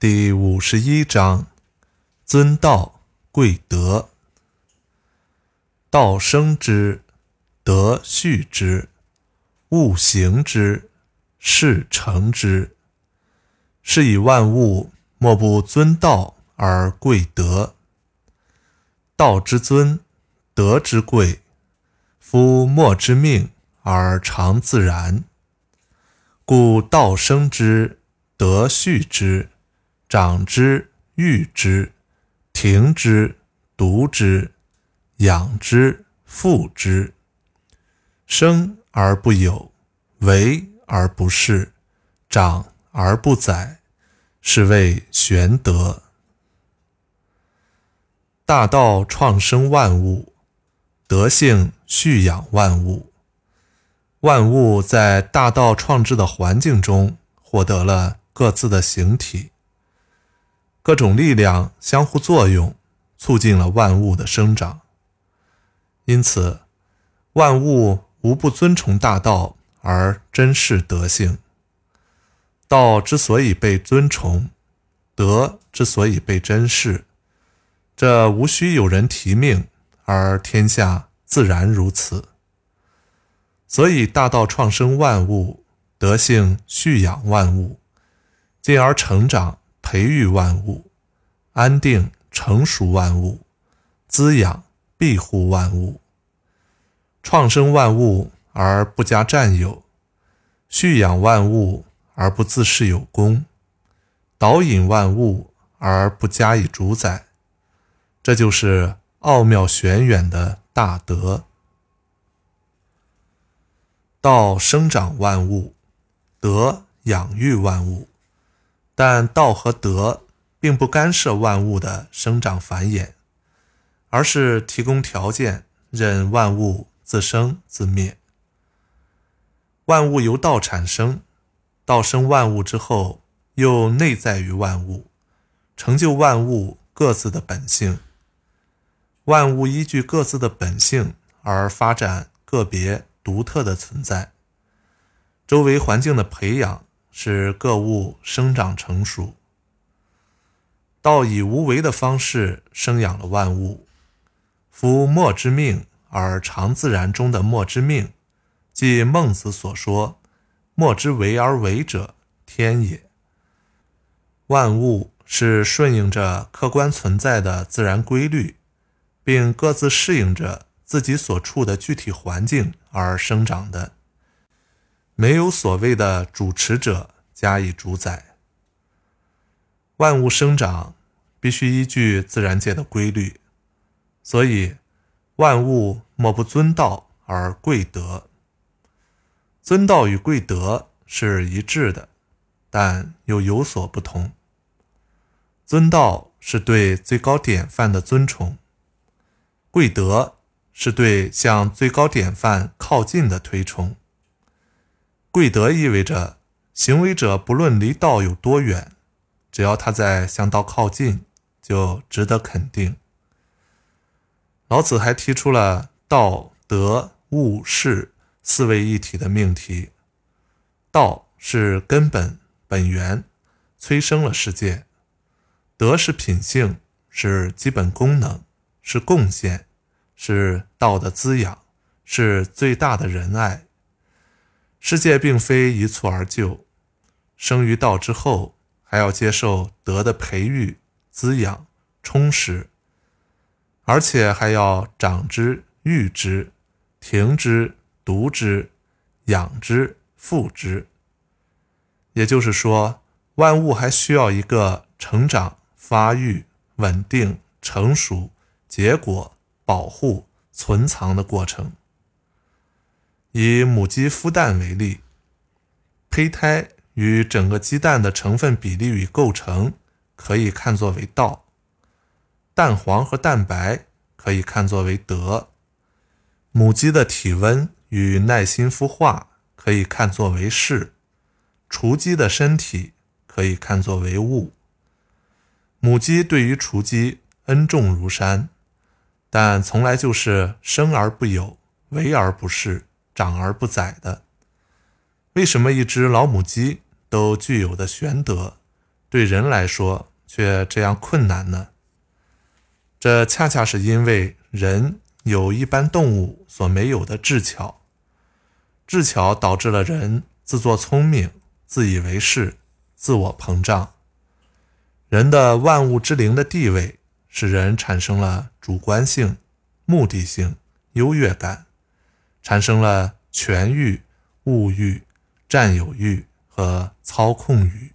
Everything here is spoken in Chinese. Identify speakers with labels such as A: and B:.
A: 第五十一章：尊道贵德。道生之，德畜之；物行之，事成之。是以万物莫不尊道而贵德。道之尊，德之贵。夫莫之命而常自然，故道生之，德畜之。长之，育之，庭之，独之，养之，覆之。生而不有，为而不恃，长而不宰，是谓玄德。大道创生万物，德性蓄养万物。万物在大道创制的环境中，获得了各自的形体。各种力量相互作用，促进了万物的生长。因此，万物无不尊崇大道而珍视德性。道之所以被尊崇，德之所以被珍视，这无需有人提命，而天下自然如此。所以，大道创生万物，德性蓄养万物，进而成长。培育万物，安定成熟万物，滋养庇护万物，创生万物而不加占有，蓄养万物而不自恃有功，导引万物而不加以主宰，这就是奥妙玄远的大德。道生长万物，德养育万物。但道和德并不干涉万物的生长繁衍，而是提供条件，任万物自生自灭。万物由道产生，道生万物之后，又内在于万物，成就万物各自的本性。万物依据各自的本性而发展个别独特的存在，周围环境的培养。使各物生长成熟。道以无为的方式生养了万物。夫莫之命而常自然中的莫之命，即孟子所说“莫之为而为者，天也”。万物是顺应着客观存在的自然规律，并各自适应着自己所处的具体环境而生长的。没有所谓的主持者加以主宰，万物生长必须依据自然界的规律，所以万物莫不尊道而贵德。尊道与贵德是一致的，但又有所不同。尊道是对最高典范的尊崇，贵德是对向最高典范靠近的推崇。贵德意味着行为者不论离道有多远，只要他在向道靠近，就值得肯定。老子还提出了道德物事四位一体的命题。道是根本本源，催生了世界；德是品性，是基本功能，是贡献，是道的滋养，是最大的仁爱。世界并非一蹴而就，生于道之后，还要接受德的培育、滋养、充实，而且还要长之、育之、停之、独之、养之、复之。也就是说，万物还需要一个成长、发育、稳定、成熟、结果、保护、存藏的过程。以母鸡孵蛋为例，胚胎与整个鸡蛋的成分比例与构成可以看作为道，蛋黄和蛋白可以看作为德，母鸡的体温与耐心孵化可以看作为事，雏鸡的身体可以看作为物。母鸡对于雏鸡恩重如山，但从来就是生而不有，为而不恃。长而不宰的，为什么一只老母鸡都具有的玄德，对人来说却这样困难呢？这恰恰是因为人有一般动物所没有的智巧，智巧导致了人自作聪明、自以为是、自我膨胀。人的万物之灵的地位，使人产生了主观性、目的性、优越感，产生了权欲、物欲、占有欲和操控欲。